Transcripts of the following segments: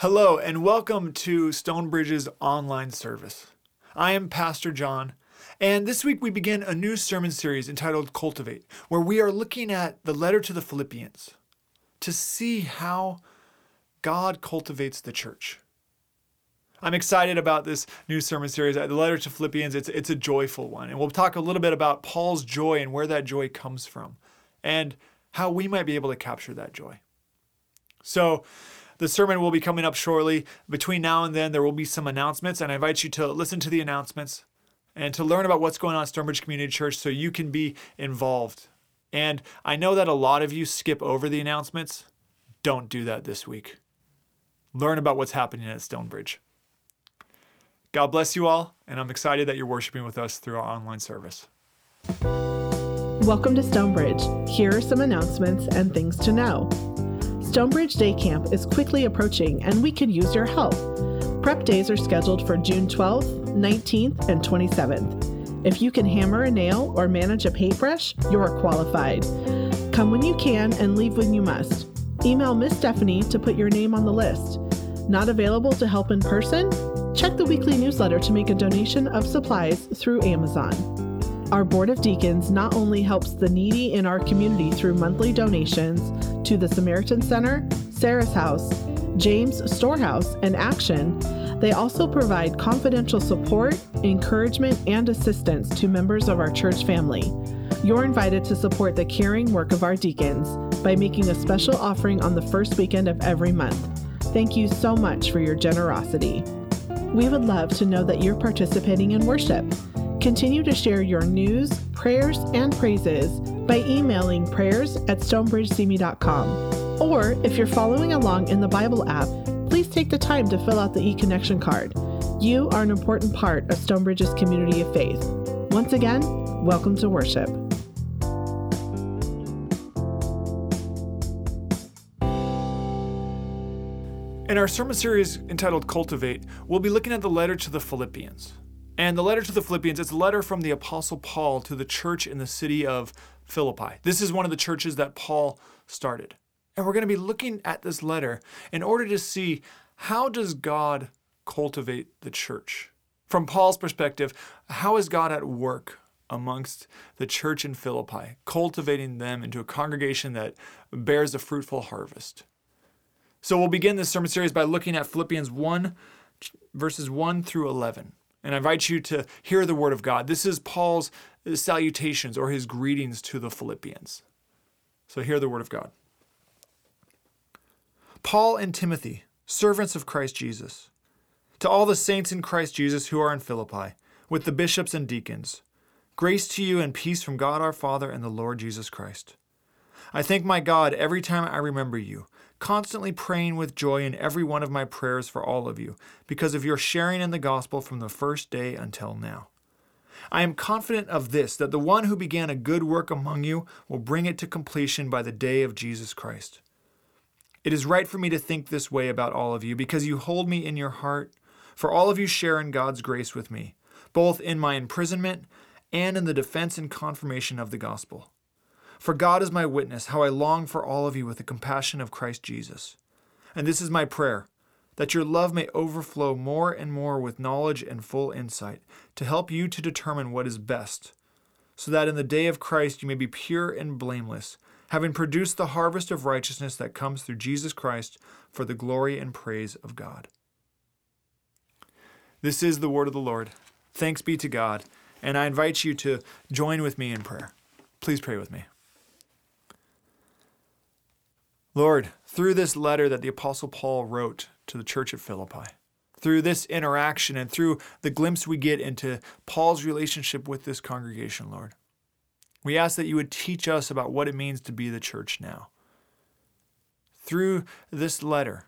Hello, and welcome to Stonebridge's online service. I am Pastor John, and this week we begin a new sermon series entitled Cultivate, where we are looking at the letter to the Philippians to see how God cultivates the church. I'm excited about this new sermon series. The letter to Philippians, it's, it's a joyful one. And we'll talk a little bit about Paul's joy and where that joy comes from and how we might be able to capture that joy. So, the sermon will be coming up shortly. Between now and then, there will be some announcements, and I invite you to listen to the announcements and to learn about what's going on at Stonebridge Community Church so you can be involved. And I know that a lot of you skip over the announcements. Don't do that this week. Learn about what's happening at Stonebridge. God bless you all, and I'm excited that you're worshiping with us through our online service. Welcome to Stonebridge. Here are some announcements and things to know. Stonebridge Day Camp is quickly approaching and we could use your help. Prep days are scheduled for June 12th, 19th, and 27th. If you can hammer a nail or manage a paintbrush, you're qualified. Come when you can and leave when you must. Email Miss Stephanie to put your name on the list. Not available to help in person? Check the weekly newsletter to make a donation of supplies through Amazon. Our Board of Deacons not only helps the needy in our community through monthly donations to the Samaritan Center, Sarah's House, James Storehouse, and Action, they also provide confidential support, encouragement, and assistance to members of our church family. You're invited to support the caring work of our deacons by making a special offering on the first weekend of every month. Thank you so much for your generosity. We would love to know that you're participating in worship. Continue to share your news, prayers, and praises by emailing prayers at stonebridgesimi.com. Or if you're following along in the Bible app, please take the time to fill out the e-connection card. You are an important part of Stonebridge's community of faith. Once again, welcome to worship. In our sermon series entitled Cultivate, we'll be looking at the letter to the Philippians. And the letter to the Philippians, it's a letter from the Apostle Paul to the church in the city of Philippi. This is one of the churches that Paul started. And we're going to be looking at this letter in order to see how does God cultivate the church? From Paul's perspective, how is God at work amongst the church in Philippi, cultivating them into a congregation that bears a fruitful harvest? So we'll begin this sermon series by looking at Philippians 1, verses 1 through 11. And I invite you to hear the word of God. This is Paul's salutations or his greetings to the Philippians. So hear the word of God. Paul and Timothy, servants of Christ Jesus, to all the saints in Christ Jesus who are in Philippi, with the bishops and deacons, grace to you and peace from God our Father and the Lord Jesus Christ. I thank my God every time I remember you constantly praying with joy in every one of my prayers for all of you, because of your sharing in the gospel from the first day until now. I am confident of this, that the one who began a good work among you will bring it to completion by the day of Jesus Christ. It is right for me to think this way about all of you, because you hold me in your heart, for all of you share in God's grace with me, both in my imprisonment and in the defense and confirmation of the gospel. For God is my witness, how I long for all of you with the compassion of Christ Jesus. And this is my prayer that your love may overflow more and more with knowledge and full insight, to help you to determine what is best, so that in the day of Christ you may be pure and blameless, having produced the harvest of righteousness that comes through Jesus Christ for the glory and praise of God. This is the word of the Lord. Thanks be to God. And I invite you to join with me in prayer. Please pray with me. Lord, through this letter that the Apostle Paul wrote to the church at Philippi, through this interaction and through the glimpse we get into Paul's relationship with this congregation, Lord, we ask that you would teach us about what it means to be the church now. Through this letter,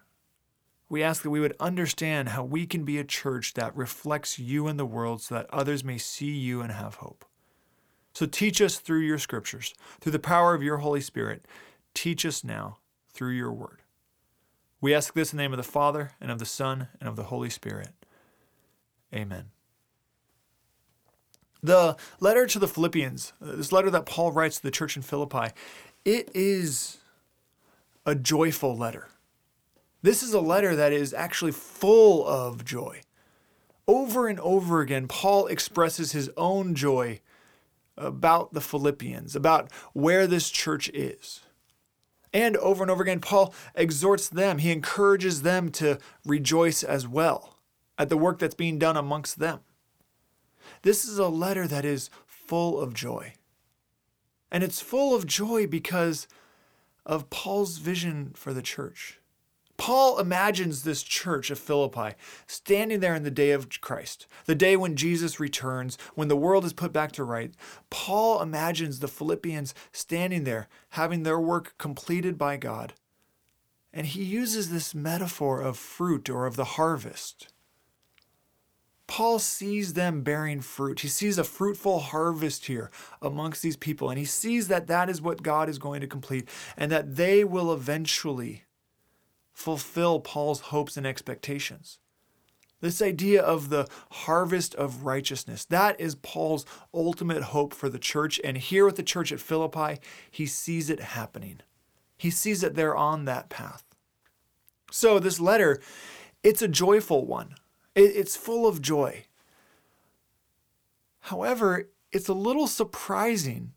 we ask that we would understand how we can be a church that reflects you in the world so that others may see you and have hope. So teach us through your scriptures, through the power of your Holy Spirit. Teach us now through your word. We ask this in the name of the Father, and of the Son, and of the Holy Spirit. Amen. The letter to the Philippians, uh, this letter that Paul writes to the church in Philippi, it is a joyful letter. This is a letter that is actually full of joy. Over and over again, Paul expresses his own joy about the Philippians, about where this church is. And over and over again, Paul exhorts them, he encourages them to rejoice as well at the work that's being done amongst them. This is a letter that is full of joy. And it's full of joy because of Paul's vision for the church. Paul imagines this church of Philippi standing there in the day of Christ, the day when Jesus returns, when the world is put back to right. Paul imagines the Philippians standing there, having their work completed by God. And he uses this metaphor of fruit or of the harvest. Paul sees them bearing fruit. He sees a fruitful harvest here amongst these people, and he sees that that is what God is going to complete and that they will eventually fulfill Paul's hopes and expectations. This idea of the harvest of righteousness, that is Paul's ultimate hope for the church. And here with the church at Philippi, he sees it happening. He sees that they're on that path. So, this letter, it's a joyful one, it's full of joy. However, it's a little surprising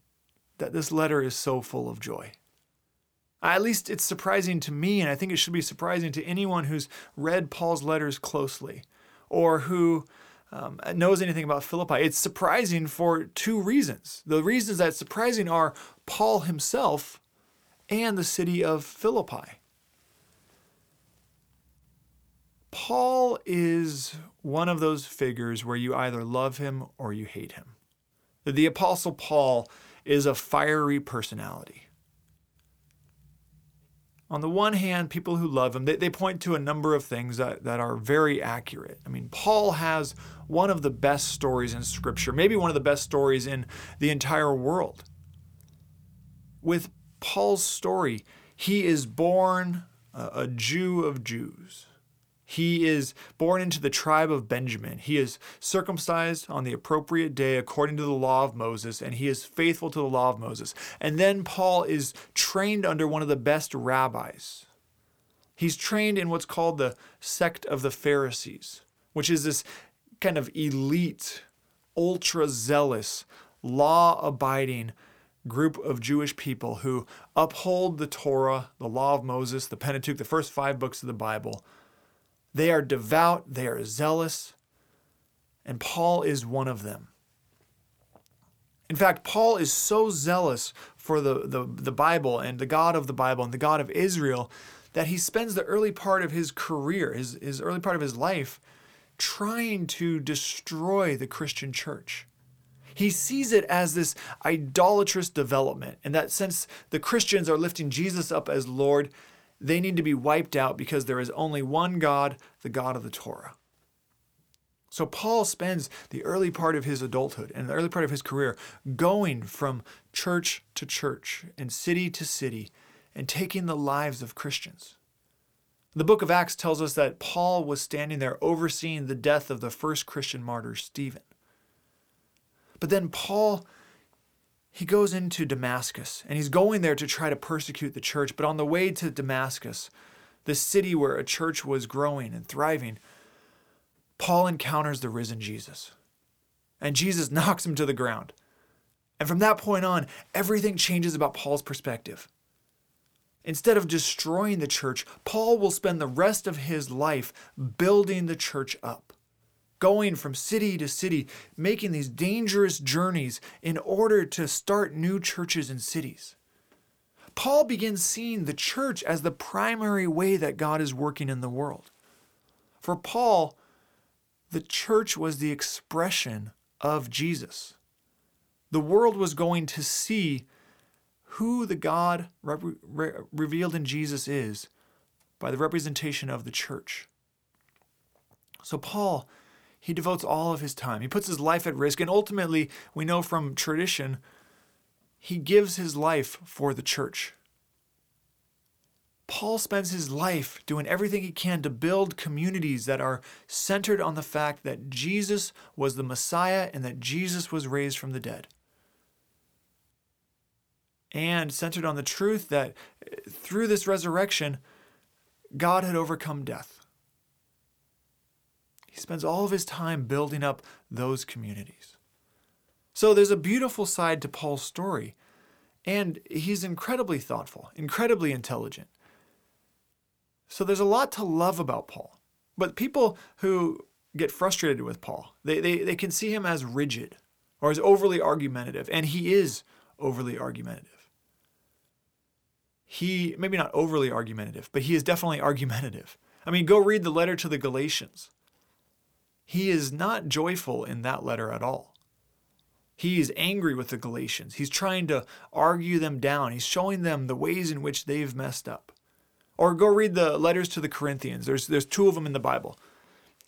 that this letter is so full of joy. At least it's surprising to me, and I think it should be surprising to anyone who's read Paul's letters closely or who um, knows anything about Philippi. It's surprising for two reasons. The reasons that it's surprising are Paul himself and the city of Philippi. Paul is one of those figures where you either love him or you hate him. The Apostle Paul is a fiery personality on the one hand, people who love him, they, they point to a number of things that, that are very accurate. I mean, Paul has one of the best stories in Scripture, maybe one of the best stories in the entire world. With Paul's story, he is born a, a Jew of Jews. He is born into the tribe of Benjamin. He is circumcised on the appropriate day according to the law of Moses, and he is faithful to the law of Moses. And then Paul is trained under one of the best rabbis. He's trained in what's called the sect of the Pharisees, which is this kind of elite, ultra zealous, law abiding group of Jewish people who uphold the Torah, the law of Moses, the Pentateuch, the first five books of the Bible they are devout, they are zealous, and Paul is one of them. In fact, Paul is so zealous for the, the, the Bible and the God of the Bible and the God of Israel that he spends the early part of his career, his, his early part of his life, trying to destroy the Christian church. He sees it as this idolatrous development, and that since the Christians are lifting Jesus up as Lord, they need to be wiped out because there is only one God, the God of the Torah. So Paul spends the early part of his adulthood and the early part of his career going from church to church and city to city and taking the lives of Christians. The book of Acts tells us that Paul was standing there overseeing the death of the first Christian martyr, Stephen. But then Paul he goes into Damascus and he's going there to try to persecute the church. But on the way to Damascus, the city where a church was growing and thriving, Paul encounters the risen Jesus. And Jesus knocks him to the ground. And from that point on, everything changes about Paul's perspective. Instead of destroying the church, Paul will spend the rest of his life building the church up going from city to city, making these dangerous journeys in order to start new churches and cities. Paul begins seeing the church as the primary way that God is working in the world. For Paul, the church was the expression of Jesus. The world was going to see who the God re- re- revealed in Jesus is by the representation of the church. So, Paul he devotes all of his time. He puts his life at risk. And ultimately, we know from tradition, he gives his life for the church. Paul spends his life doing everything he can to build communities that are centered on the fact that Jesus was the Messiah and that Jesus was raised from the dead. And centered on the truth that through this resurrection, God had overcome death. He spends all of his time building up those communities. So there's a beautiful side to Paul's story, and he's incredibly thoughtful, incredibly intelligent. So there's a lot to love about Paul. But people who get frustrated with Paul, they, they, they can see him as rigid or as overly argumentative, and he is overly argumentative. He, maybe not overly argumentative, but he is definitely argumentative. I mean, go read the letter to the Galatians. He is not joyful in that letter at all. He is angry with the Galatians. He's trying to argue them down. He's showing them the ways in which they've messed up. Or go read the letters to the Corinthians. There's, there's two of them in the Bible.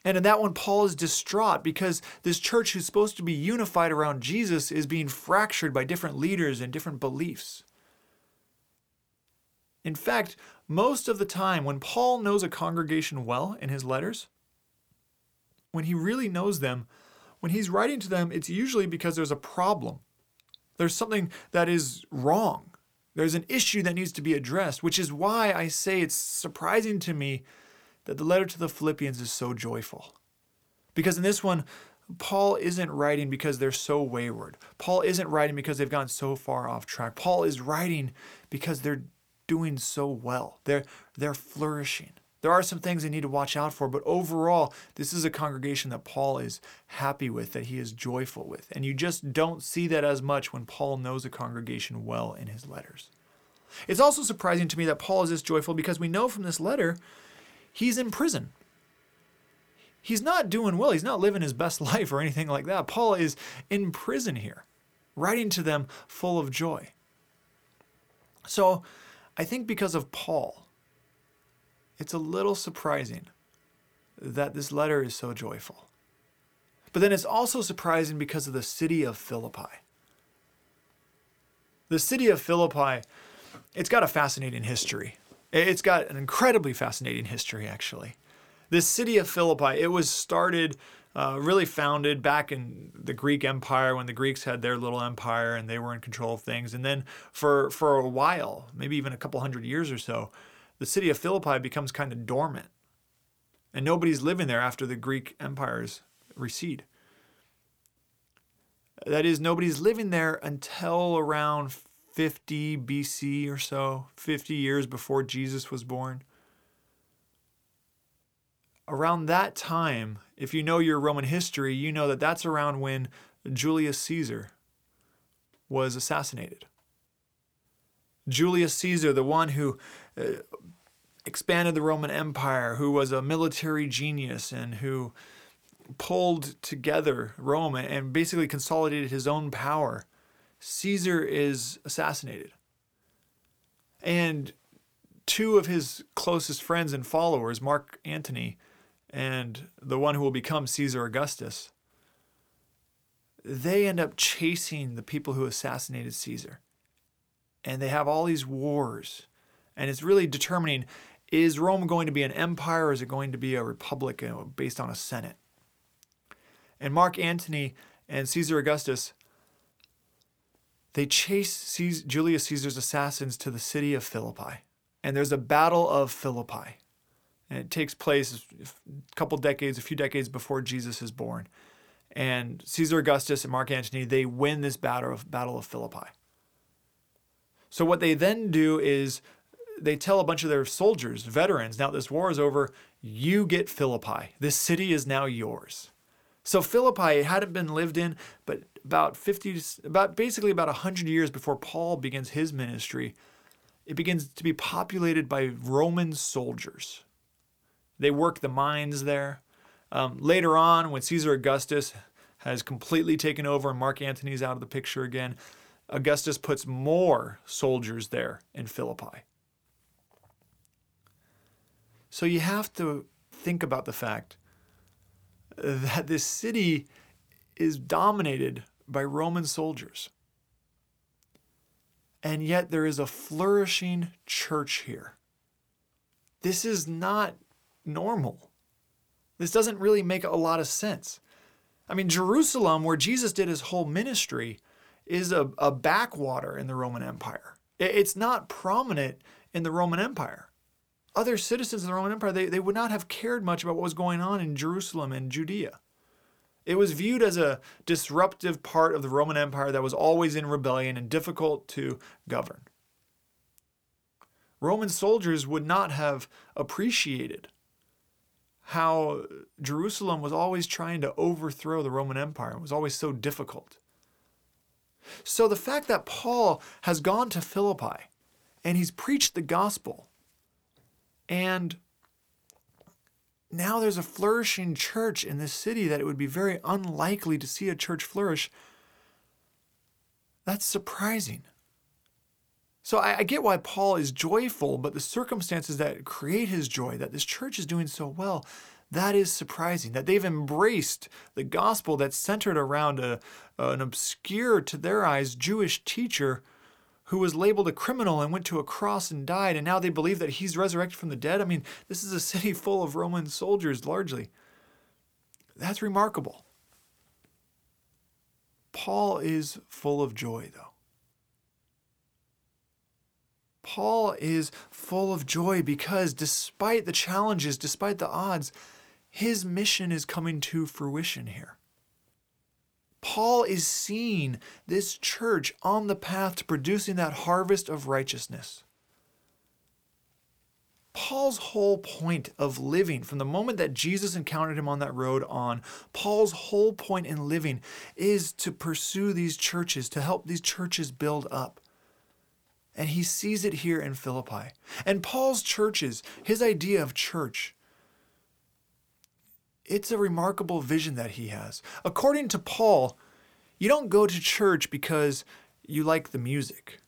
And in that one, Paul is distraught because this church, who's supposed to be unified around Jesus, is being fractured by different leaders and different beliefs. In fact, most of the time, when Paul knows a congregation well in his letters, when he really knows them, when he's writing to them, it's usually because there's a problem. There's something that is wrong. There's an issue that needs to be addressed, which is why I say it's surprising to me that the letter to the Philippians is so joyful. Because in this one, Paul isn't writing because they're so wayward. Paul isn't writing because they've gone so far off track. Paul is writing because they're doing so well. They're they're flourishing. There are some things they need to watch out for, but overall, this is a congregation that Paul is happy with, that he is joyful with. And you just don't see that as much when Paul knows a congregation well in his letters. It's also surprising to me that Paul is this joyful because we know from this letter he's in prison. He's not doing well. He's not living his best life or anything like that. Paul is in prison here, writing to them full of joy. So I think because of Paul, it's a little surprising that this letter is so joyful. But then it's also surprising because of the city of Philippi. The city of Philippi, it's got a fascinating history. It's got an incredibly fascinating history, actually. This city of Philippi, it was started, uh, really founded back in the Greek Empire when the Greeks had their little empire and they were in control of things. And then for, for a while, maybe even a couple hundred years or so, the city of Philippi becomes kind of dormant. And nobody's living there after the Greek empires recede. That is, nobody's living there until around 50 BC or so, 50 years before Jesus was born. Around that time, if you know your Roman history, you know that that's around when Julius Caesar was assassinated. Julius Caesar, the one who uh, expanded the Roman Empire, who was a military genius and who pulled together Rome and basically consolidated his own power, Caesar is assassinated. And two of his closest friends and followers, Mark Antony and the one who will become Caesar Augustus, they end up chasing the people who assassinated Caesar and they have all these wars. And it's really determining is Rome going to be an empire or is it going to be a republic based on a senate? And Mark Antony and Caesar Augustus, they chase Julius Caesar's assassins to the city of Philippi. And there's a battle of Philippi. And it takes place a couple decades, a few decades before Jesus is born. And Caesar Augustus and Mark Antony, they win this battle of, battle of Philippi. So what they then do is they tell a bunch of their soldiers, veterans, now this war is over, you get Philippi. This city is now yours. So Philippi hadn't been lived in, but about 50, about basically about 100 years before Paul begins his ministry, it begins to be populated by Roman soldiers. They work the mines there. Um, later on, when Caesar Augustus has completely taken over and Mark Antony's out of the picture again, Augustus puts more soldiers there in Philippi. So you have to think about the fact that this city is dominated by Roman soldiers. And yet there is a flourishing church here. This is not normal. This doesn't really make a lot of sense. I mean, Jerusalem, where Jesus did his whole ministry, is a, a backwater in the Roman Empire. It's not prominent in the Roman Empire. other citizens of the Roman Empire, they, they would not have cared much about what was going on in Jerusalem and Judea. It was viewed as a disruptive part of the Roman Empire that was always in rebellion and difficult to govern. Roman soldiers would not have appreciated how Jerusalem was always trying to overthrow the Roman Empire. and was always so difficult. So the fact that Paul has gone to Philippi and he's preached the gospel, and now there's a flourishing church in this city that it would be very unlikely to see a church flourish. That's surprising. So I, I, get why Paul is joyful, but the circumstances that create his joy, that this church is doing so well, that is surprising. That they've embraced the gospel that's centered around a, an obscure, to their eyes, Jewish teacher who was labeled a criminal and went to a cross and died, and now they believe that he's resurrected from the dead. I mean, this is a city full of Roman soldiers largely. That's remarkable. Paul is full of joy, though. Paul is full of joy because despite the challenges, despite the odds, his mission is coming to fruition here. Paul is seeing this church on the path to producing that harvest of righteousness. Paul's whole point of living, from the moment that Jesus encountered him on that road on, Paul's whole point in living is to pursue these churches, to help these churches build up. And he sees it here in Philippi. And Paul's churches, his idea of church, it's a remarkable vision that he has. According to Paul, you don't go to church because you like the music.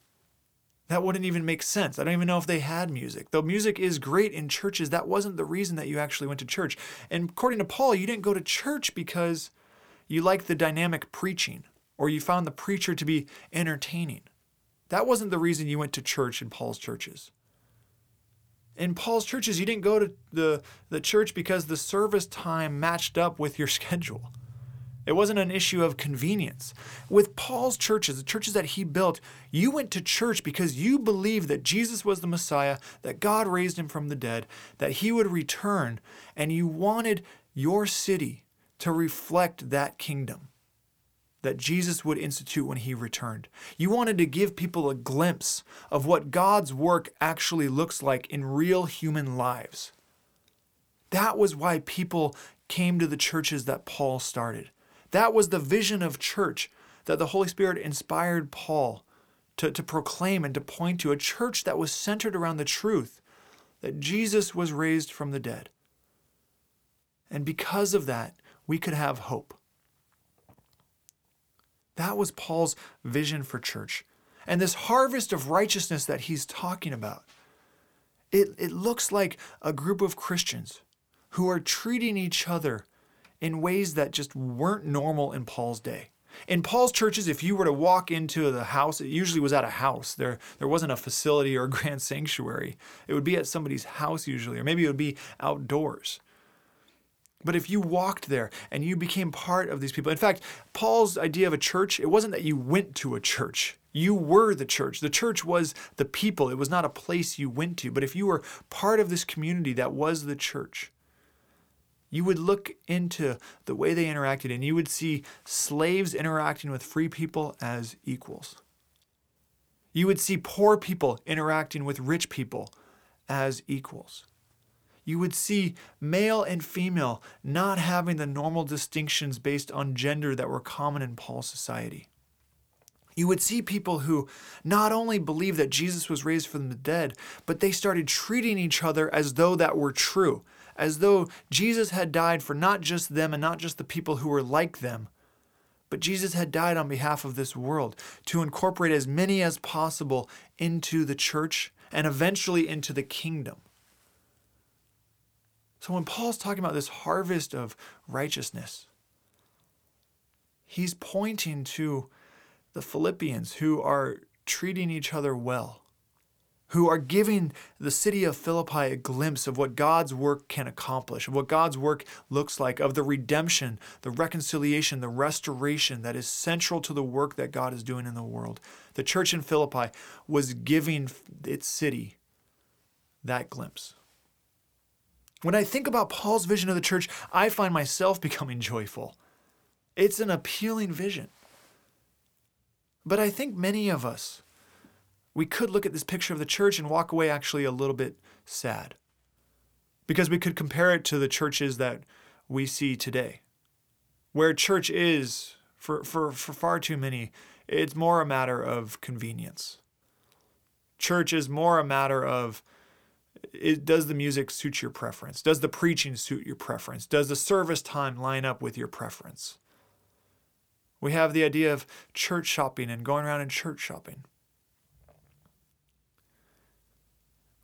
That wouldn't even make sense. I don't even know if they had music. Though music is great in churches, that wasn't the reason that you actually went to church. And according to Paul, you didn't go to church because you liked the dynamic preaching or you found the preacher to be entertaining. That wasn't the reason you went to church in Paul's churches in Paul's churches, you didn't go to the, the church because the service time matched up with your schedule. It wasn't an issue of convenience. With Paul's churches, the churches that he built, you went to church because you believed that Jesus was the Messiah, that God raised him from the dead, that he would return, and you wanted your city to reflect that kingdom that Jesus would institute when he returned. You wanted to give people a glimpse of what God's work actually looks like in real human lives. That was why people came to the churches that Paul started. That was the vision of church that the Holy Spirit inspired Paul to, to proclaim and to point to a church that was centered around the truth that Jesus was raised from the dead. And because of that, we could have hope. That was Paul's vision for church. And this harvest of righteousness that he's talking about, it, it looks like a group of Christians who are treating each other in ways that just weren't normal in Paul's day. In Paul's churches, if you were to walk into the house, it usually was at a house. There, there wasn't a facility or a grand sanctuary. It would be at somebody's house usually, or maybe it would be outdoors. But if you walked there and you became part of these people, in fact, Paul's idea of a church, it wasn't that you went to a church. You were the church. The church was the people. It was not a place you went to. But if you were part of this community that was the church, you would look into the way they interacted and you would see slaves interacting with free people as equals. You would see poor people interacting with rich people as equals you would see male and female not having the normal distinctions based on gender that were common in Paul's society. You would see people who not only believed that Jesus was raised from the dead, but they started treating each other as though that were true, as though Jesus had died for not just them and not just the people who were like them, but Jesus had died on behalf of this world to incorporate as many as possible into the church and eventually into the kingdom. So when Paul's talking about this harvest of righteousness, he's pointing to the Philippians who are treating each other well, who are giving the city of Philippi a glimpse of what God's work can accomplish, of what God's work looks like, of the redemption, the reconciliation, the restoration that is central to the work that God is doing in the world. The church in Philippi was giving its city that glimpse. When I think about Paul's vision of the church, I find myself becoming joyful. It's an appealing vision. But I think many of us, we could look at this picture of the church and walk away actually a little bit sad. Because we could compare it to the churches that we see today, where church is, for, for, for far too many, it's more a matter of convenience. Church is more a matter of it, does the music suit your preference? Does the preaching suit your preference? Does the service time line up with your preference? We have the idea of church shopping and going around in church shopping.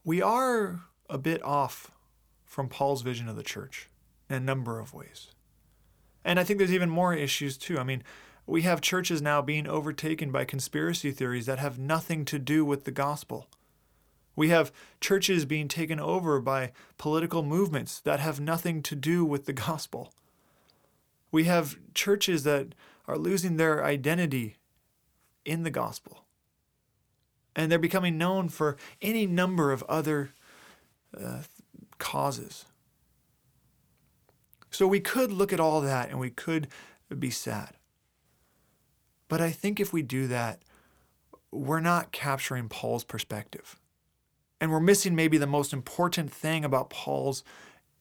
We are a bit off from Paul's vision of the church in a number of ways. And I think there's even more issues too. I mean, we have churches now being overtaken by conspiracy theories that have nothing to do with the gospel. We have churches being taken over by political movements that have nothing to do with the gospel. We have churches that are losing their identity in the gospel. And they're becoming known for any number of other uh, causes. So we could look at all that and we could be sad. But I think if we do that, we're not capturing Paul's perspective. And we're missing maybe the most important thing about Paul's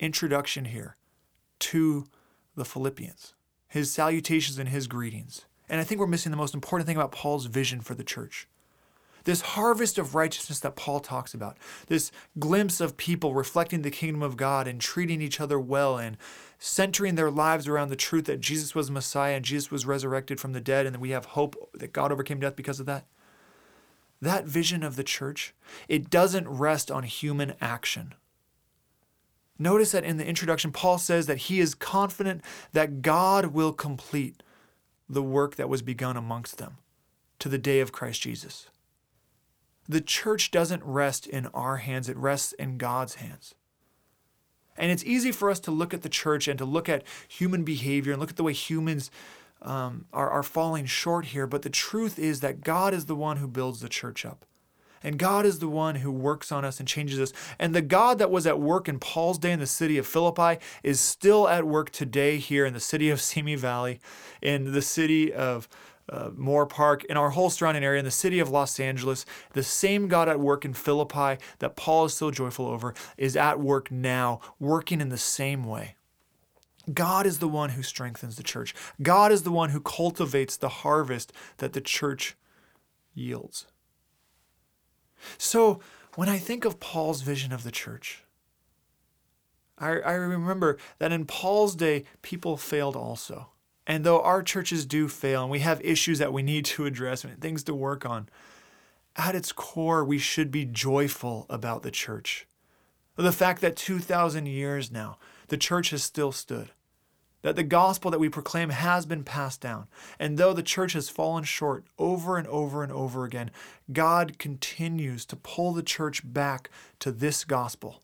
introduction here to the Philippians, his salutations and his greetings. And I think we're missing the most important thing about Paul's vision for the church. This harvest of righteousness that Paul talks about, this glimpse of people reflecting the kingdom of God and treating each other well and centering their lives around the truth that Jesus was Messiah and Jesus was resurrected from the dead and that we have hope that God overcame death because of that. That vision of the church, it doesn't rest on human action. Notice that in the introduction, Paul says that he is confident that God will complete the work that was begun amongst them to the day of Christ Jesus. The church doesn't rest in our hands, it rests in God's hands. And it's easy for us to look at the church and to look at human behavior and look at the way humans um, are, are falling short here. But the truth is that God is the one who builds the church up. And God is the one who works on us and changes us. And the God that was at work in Paul's day in the city of Philippi is still at work today here in the city of Simi Valley, in the city of uh, Moorpark, in our whole surrounding area, in the city of Los Angeles. The same God at work in Philippi that Paul is so joyful over is at work now, working in the same way. God is the one who strengthens the church. God is the one who cultivates the harvest that the church yields. So when I think of Paul's vision of the church, I, I remember that in Paul's day, people failed also. And though our churches do fail and we have issues that we need to address and things to work on, at its core, we should be joyful about the church. The fact that 2,000 years now, the church has still stood that the gospel that we proclaim has been passed down. And though the church has fallen short over and over and over again, God continues to pull the church back to this gospel.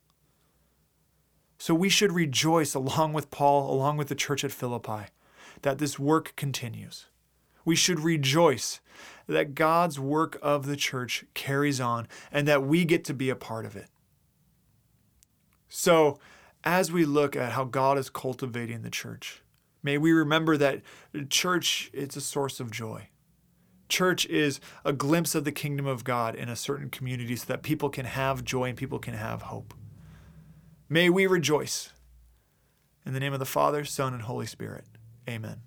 So we should rejoice along with Paul, along with the church at Philippi, that this work continues. We should rejoice that God's work of the church carries on and that we get to be a part of it. So, as we look at how God is cultivating the church, may we remember that church is a source of joy. Church is a glimpse of the kingdom of God in a certain community so that people can have joy and people can have hope. May we rejoice. In the name of the Father, Son, and Holy Spirit. Amen.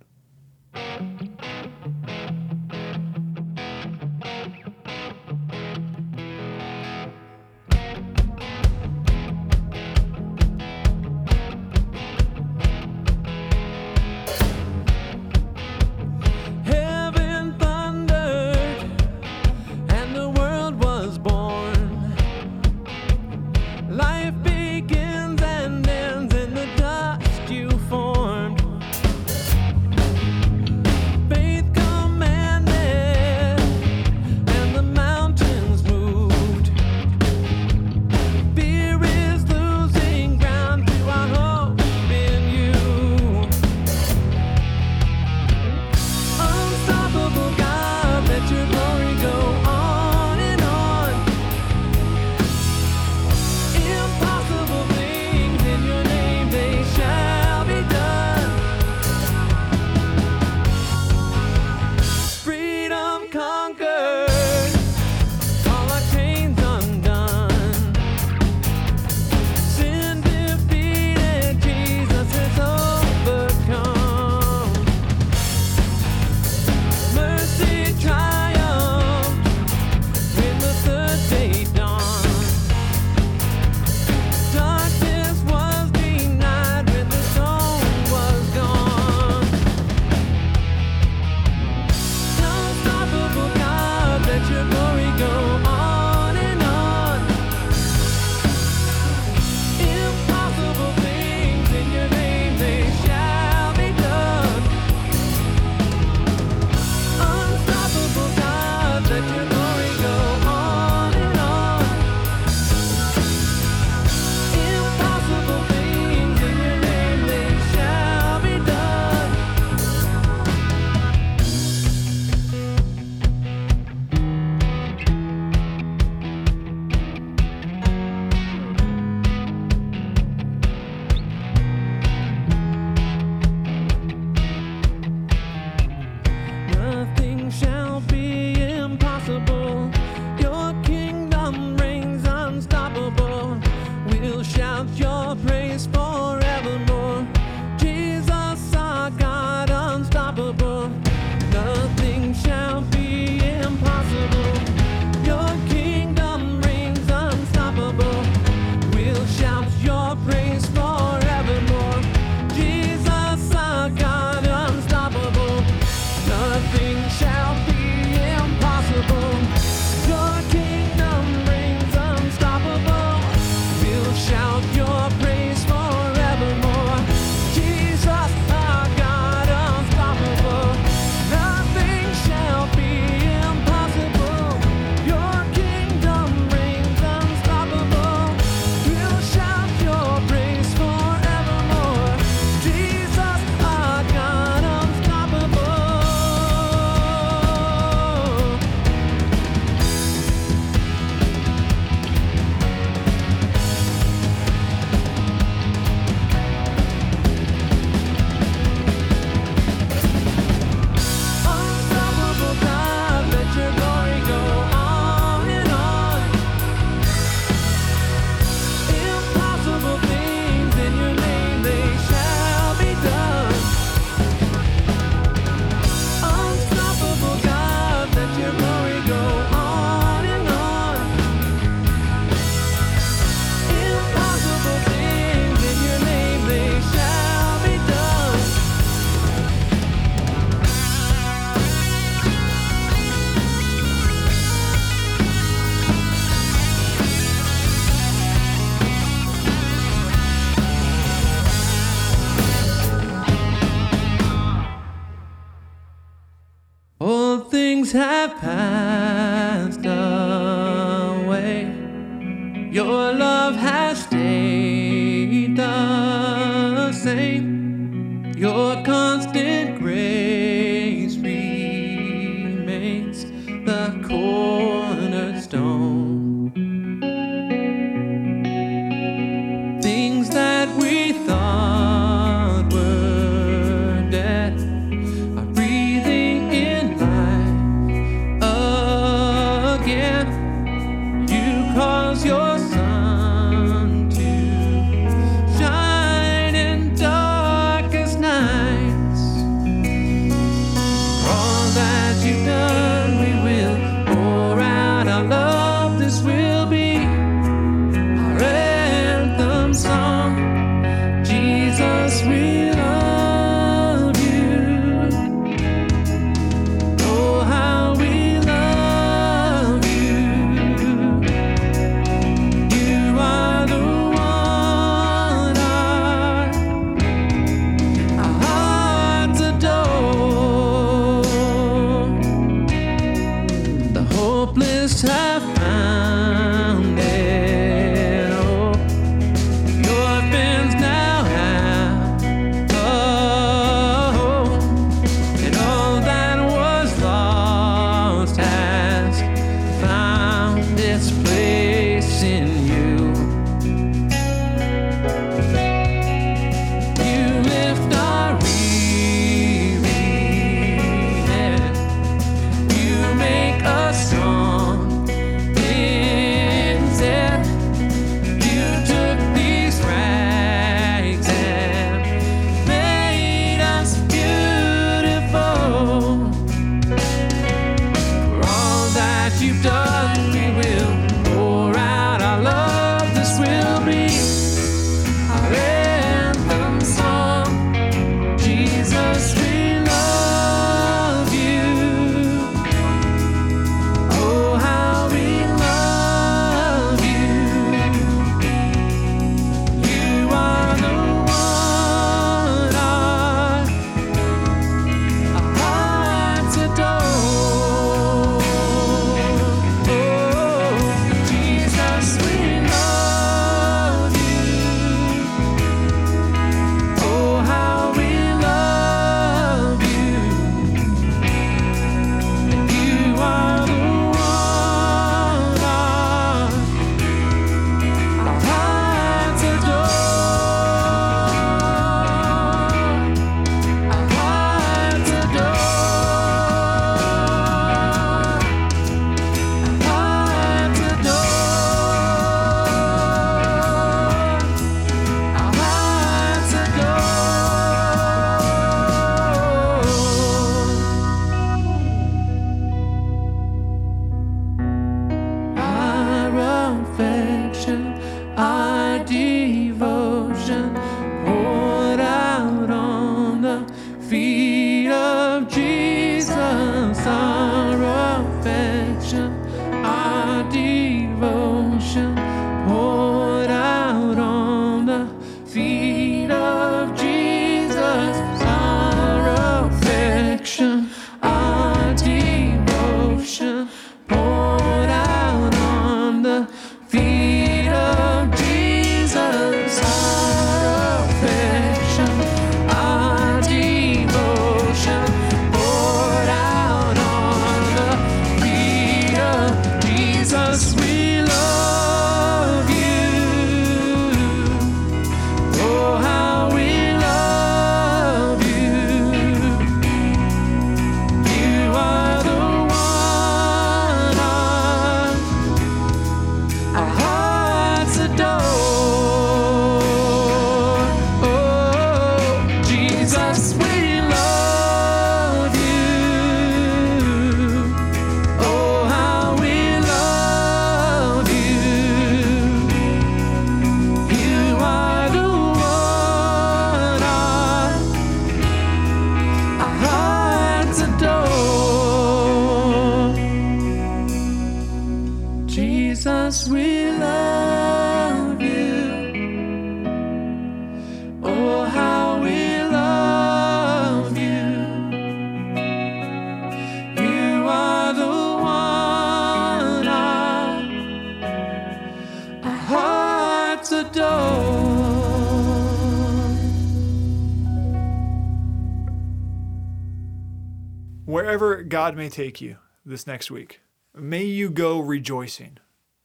God may take you this next week, may you go rejoicing.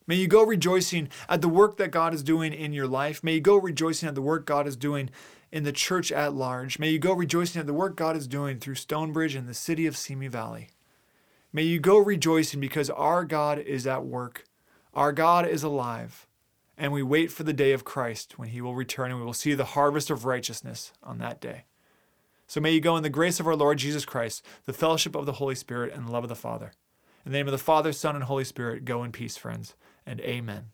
May you go rejoicing at the work that God is doing in your life. May you go rejoicing at the work God is doing in the church at large. May you go rejoicing at the work God is doing through Stonebridge and the city of Simi Valley. May you go rejoicing because our God is at work. Our God is alive. And we wait for the day of Christ when he will return and we will see the harvest of righteousness on that day. So may you go in the grace of our Lord Jesus Christ, the fellowship of the Holy Spirit, and the love of the Father. In the name of the Father, Son, and Holy Spirit, go in peace, friends, and amen.